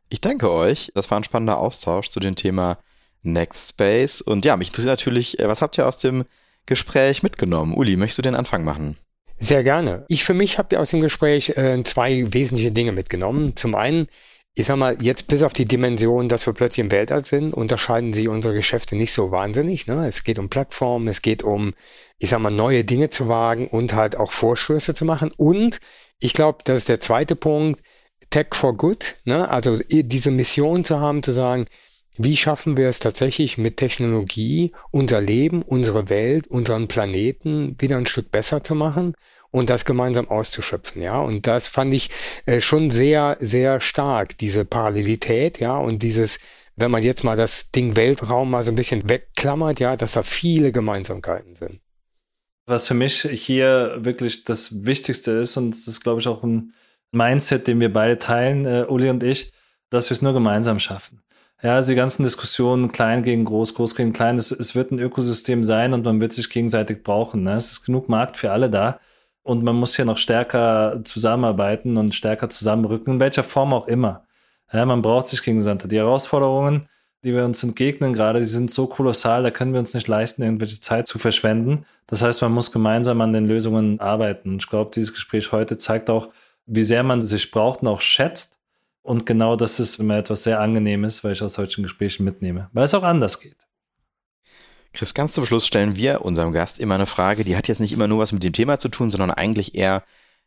Ich danke euch. Das war ein spannender Austausch zu dem Thema Next Space. Und ja, mich interessiert natürlich, äh, was habt ihr aus dem Gespräch mitgenommen? Uli, möchtest du den Anfang machen? Sehr gerne. Ich für mich habe aus dem Gespräch äh, zwei wesentliche Dinge mitgenommen. Zum einen, ich sag mal, jetzt bis auf die Dimension, dass wir plötzlich im Weltall sind, unterscheiden sich unsere Geschäfte nicht so wahnsinnig. Ne? Es geht um Plattformen, es geht um, ich sag mal, neue Dinge zu wagen und halt auch Vorstöße zu machen. Und ich glaube, das ist der zweite Punkt, Tech for Good. Ne? Also diese Mission zu haben, zu sagen, wie schaffen wir es tatsächlich mit Technologie, unser Leben, unsere Welt, unseren Planeten wieder ein Stück besser zu machen und das gemeinsam auszuschöpfen, ja. Und das fand ich äh, schon sehr, sehr stark, diese Parallelität, ja, und dieses, wenn man jetzt mal das Ding Weltraum mal so ein bisschen wegklammert, ja, dass da viele Gemeinsamkeiten sind. Was für mich hier wirklich das Wichtigste ist, und das ist, glaube ich, auch ein Mindset, den wir beide teilen, äh, Uli und ich, dass wir es nur gemeinsam schaffen. Ja, also die ganzen Diskussionen, klein gegen groß, groß gegen klein, es, es wird ein Ökosystem sein und man wird sich gegenseitig brauchen. Ne? Es ist genug Markt für alle da und man muss hier noch stärker zusammenarbeiten und stärker zusammenrücken, in welcher Form auch immer. Ja, man braucht sich gegenseitig. Die Herausforderungen, die wir uns entgegnen gerade, die sind so kolossal, da können wir uns nicht leisten, irgendwelche Zeit zu verschwenden. Das heißt, man muss gemeinsam an den Lösungen arbeiten. Ich glaube, dieses Gespräch heute zeigt auch, wie sehr man sich braucht und auch schätzt und genau das ist immer etwas sehr Angenehmes, weil ich aus solchen Gesprächen mitnehme, weil es auch anders geht. Chris, ganz zum Schluss stellen wir unserem Gast immer eine Frage, die hat jetzt nicht immer nur was mit dem Thema zu tun, sondern eigentlich eher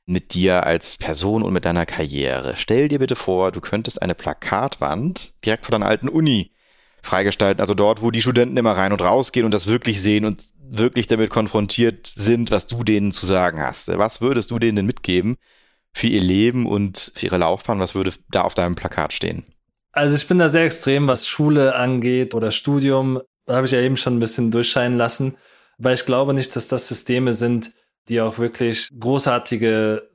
mit dir als Person und mit deiner Karriere. Stell dir bitte vor, du könntest eine Plakatwand direkt vor deiner alten Uni freigestalten, also dort, wo die Studenten immer rein und raus gehen und das wirklich sehen und wirklich damit konfrontiert sind, was du denen zu sagen hast. Was würdest du denen denn mitgeben, für ihr Leben und für ihre Laufbahn? Was würde da auf deinem Plakat stehen? Also ich bin da sehr extrem, was Schule angeht oder Studium. Habe ich ja eben schon ein bisschen durchscheinen lassen, weil ich glaube nicht, dass das Systeme sind, die auch wirklich großartige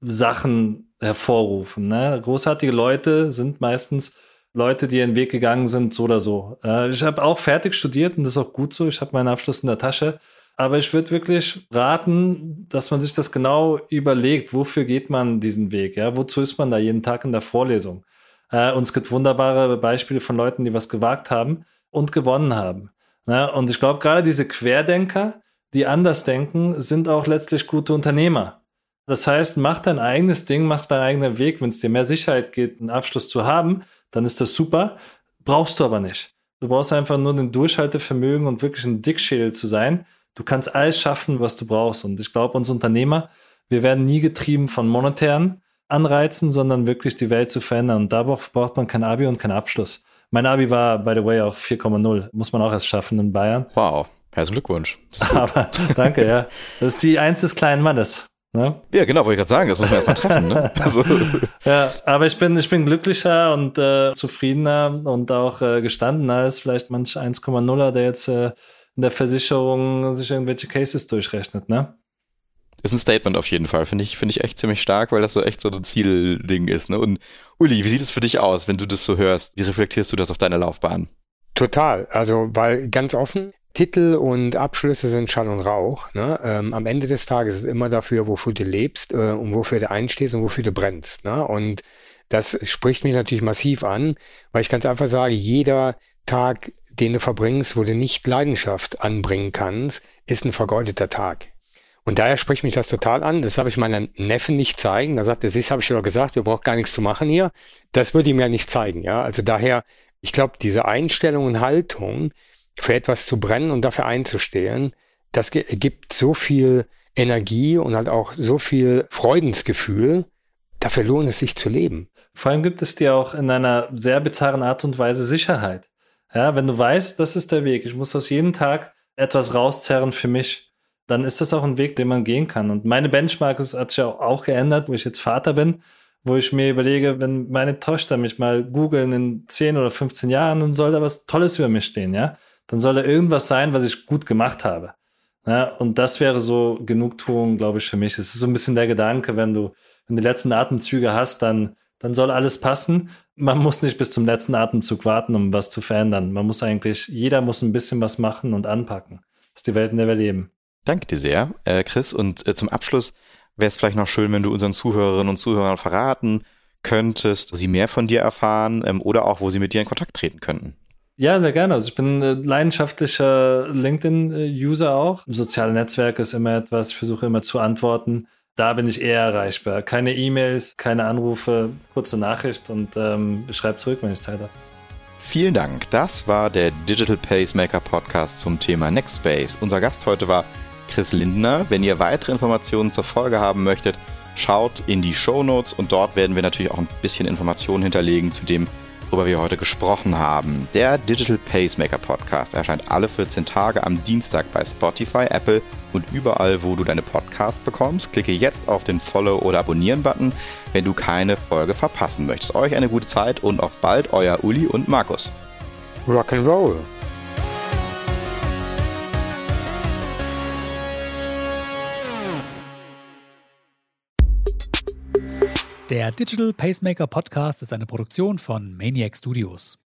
Sachen hervorrufen. Ne? Großartige Leute sind meistens Leute, die ihren Weg gegangen sind, so oder so. Ich habe auch fertig studiert und das ist auch gut so. Ich habe meinen Abschluss in der Tasche. Aber ich würde wirklich raten, dass man sich das genau überlegt, wofür geht man diesen Weg, ja, wozu ist man da jeden Tag in der Vorlesung. Äh, und es gibt wunderbare Beispiele von Leuten, die was gewagt haben und gewonnen haben. Ja, und ich glaube, gerade diese Querdenker, die anders denken, sind auch letztlich gute Unternehmer. Das heißt, mach dein eigenes Ding, mach deinen eigenen Weg. Wenn es dir mehr Sicherheit geht, einen Abschluss zu haben, dann ist das super. Brauchst du aber nicht. Du brauchst einfach nur den Durchhaltevermögen und wirklich ein Dickschädel zu sein Du kannst alles schaffen, was du brauchst. Und ich glaube, uns Unternehmer, wir werden nie getrieben von monetären Anreizen, sondern wirklich die Welt zu verändern. Und da braucht man kein Abi und keinen Abschluss. Mein Abi war, by the way, auch 4,0. Muss man auch erst schaffen in Bayern. Wow. Herzlichen Glückwunsch. Aber <laughs> danke, ja. Das ist die Eins des kleinen Mannes. Ne? Ja, genau, wollte ich gerade sagen, das muss man erstmal treffen. Ne? <laughs> Also. Ja, aber ich bin, ich bin glücklicher und äh, zufriedener und auch äh, gestandener als vielleicht manch 1,0er, der jetzt äh, in der Versicherung sich irgendwelche Cases durchrechnet, ne? Ist ein Statement auf jeden Fall, finde ich, finde ich echt ziemlich stark, weil das so echt so ein Zielding ist. Ne? Und Uli, wie sieht es für dich aus, wenn du das so hörst? Wie reflektierst du das auf deine Laufbahn? Total. Also, weil ganz offen, Titel und Abschlüsse sind Schall und Rauch. Ne? Ähm, am Ende des Tages ist immer dafür, wofür du lebst äh, und wofür du einstehst und wofür du brennst. Ne? Und das spricht mich natürlich massiv an, weil ich ganz einfach sage, jeder Tag, den du verbringst, wo du nicht Leidenschaft anbringen kannst, ist ein vergeudeter Tag. Und daher spricht mich das total an. Das habe ich meinem Neffen nicht zeigen. Da sagt er, siehst, habe ich doch gesagt, wir brauchen gar nichts zu machen hier. Das würde ihm ja nicht zeigen. Ja, also daher, ich glaube, diese Einstellung und Haltung, für etwas zu brennen und dafür einzustehen, das gibt so viel Energie und halt auch so viel Freudensgefühl. Dafür lohnt es sich zu leben. Vor allem gibt es dir auch in einer sehr bizarren Art und Weise Sicherheit. Ja, wenn du weißt, das ist der Weg, ich muss aus jedem Tag etwas rauszerren für mich, dann ist das auch ein Weg, den man gehen kann. Und meine Benchmark ist, hat sich auch geändert, wo ich jetzt Vater bin, wo ich mir überlege, wenn meine Tochter mich mal googeln in 10 oder 15 Jahren, dann soll da was Tolles über mich stehen, ja dann soll da irgendwas sein, was ich gut gemacht habe. Ja, und das wäre so Genugtuung, glaube ich, für mich. Es ist so ein bisschen der Gedanke, wenn du, wenn die letzten Atemzüge hast, dann, dann soll alles passen. Man muss nicht bis zum letzten Atemzug warten, um was zu verändern. Man muss eigentlich, jeder muss ein bisschen was machen und anpacken. Das ist die Welt, in der wir leben. Danke dir sehr, äh, Chris. Und äh, zum Abschluss wäre es vielleicht noch schön, wenn du unseren Zuhörerinnen und Zuhörern verraten könntest, wo sie mehr von dir erfahren ähm, oder auch, wo sie mit dir in Kontakt treten könnten. Ja, sehr gerne. Also ich bin leidenschaftlicher LinkedIn-User auch. Soziale Netzwerke ist immer etwas, ich versuche immer zu antworten. Da bin ich eher erreichbar. Keine E-Mails, keine Anrufe, kurze Nachricht und ähm, ich schreibe zurück, wenn ich Zeit habe. Vielen Dank. Das war der Digital Pacemaker Podcast zum Thema Nextspace. Unser Gast heute war Chris Lindner. Wenn ihr weitere Informationen zur Folge haben möchtet, schaut in die Show Notes und dort werden wir natürlich auch ein bisschen Informationen hinterlegen zu dem, worüber wir heute gesprochen haben. Der Digital Pacemaker Podcast erscheint alle 14 Tage am Dienstag bei Spotify, Apple und überall, wo du deine Podcasts bekommst. Klicke jetzt auf den Follow- oder Abonnieren-Button, wenn du keine Folge verpassen möchtest. Euch eine gute Zeit und auf bald, euer Uli und Markus. Rock'n'Roll. Der Digital Pacemaker Podcast ist eine Produktion von Maniac Studios.